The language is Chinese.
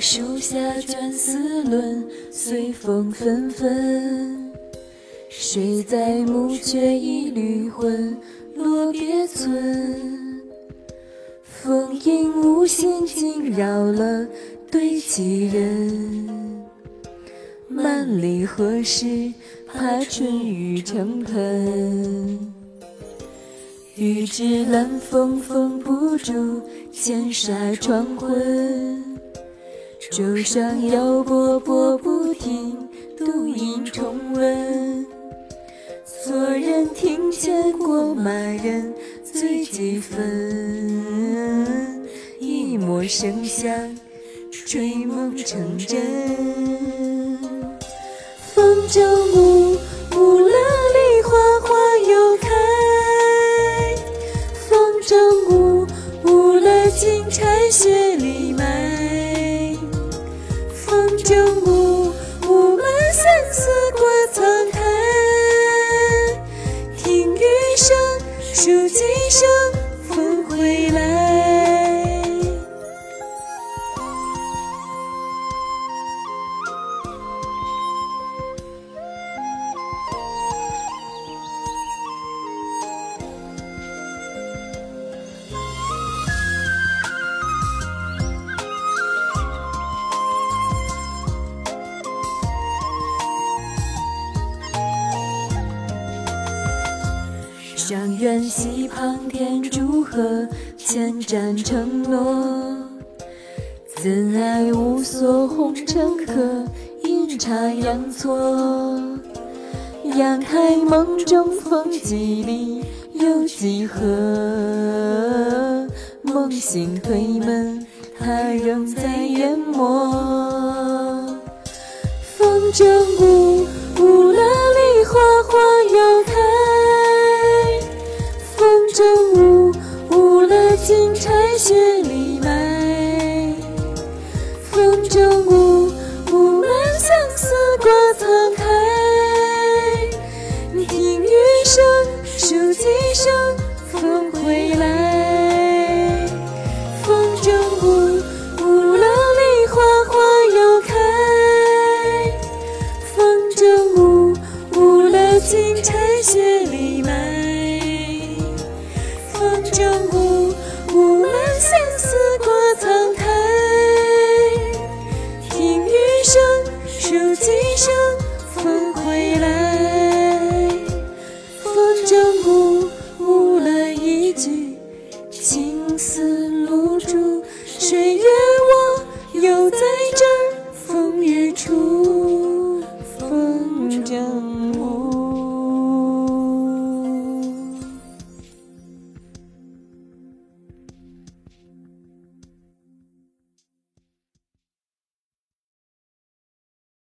树下卷丝纶，随风纷纷。谁在暮雀一缕魂，落别村。风影无心惊扰了对棋人。万里何时怕春雨成盆？欲知兰风封不住千纱窗魂。舟上摇波波不停，独饮重温。错人庭前过马人，醉几分。一抹生香，吹梦成真。风筝舞，舞了梨花花又开。风筝舞，舞了金钗雪里上元溪旁天柱河，千盏承诺。怎爱无所红尘客，阴差阳错。阳台梦中风几里，又几何？梦醒推门，他仍在研磨。风筝舞，舞雪里埋。风筝舞，舞满相思过沧海。听雨声，数几声，风回来。风筝舞，舞了梨花花又开。风筝舞，舞了金钗雪里风回来风筝误悟了一句情似露珠谁约我又在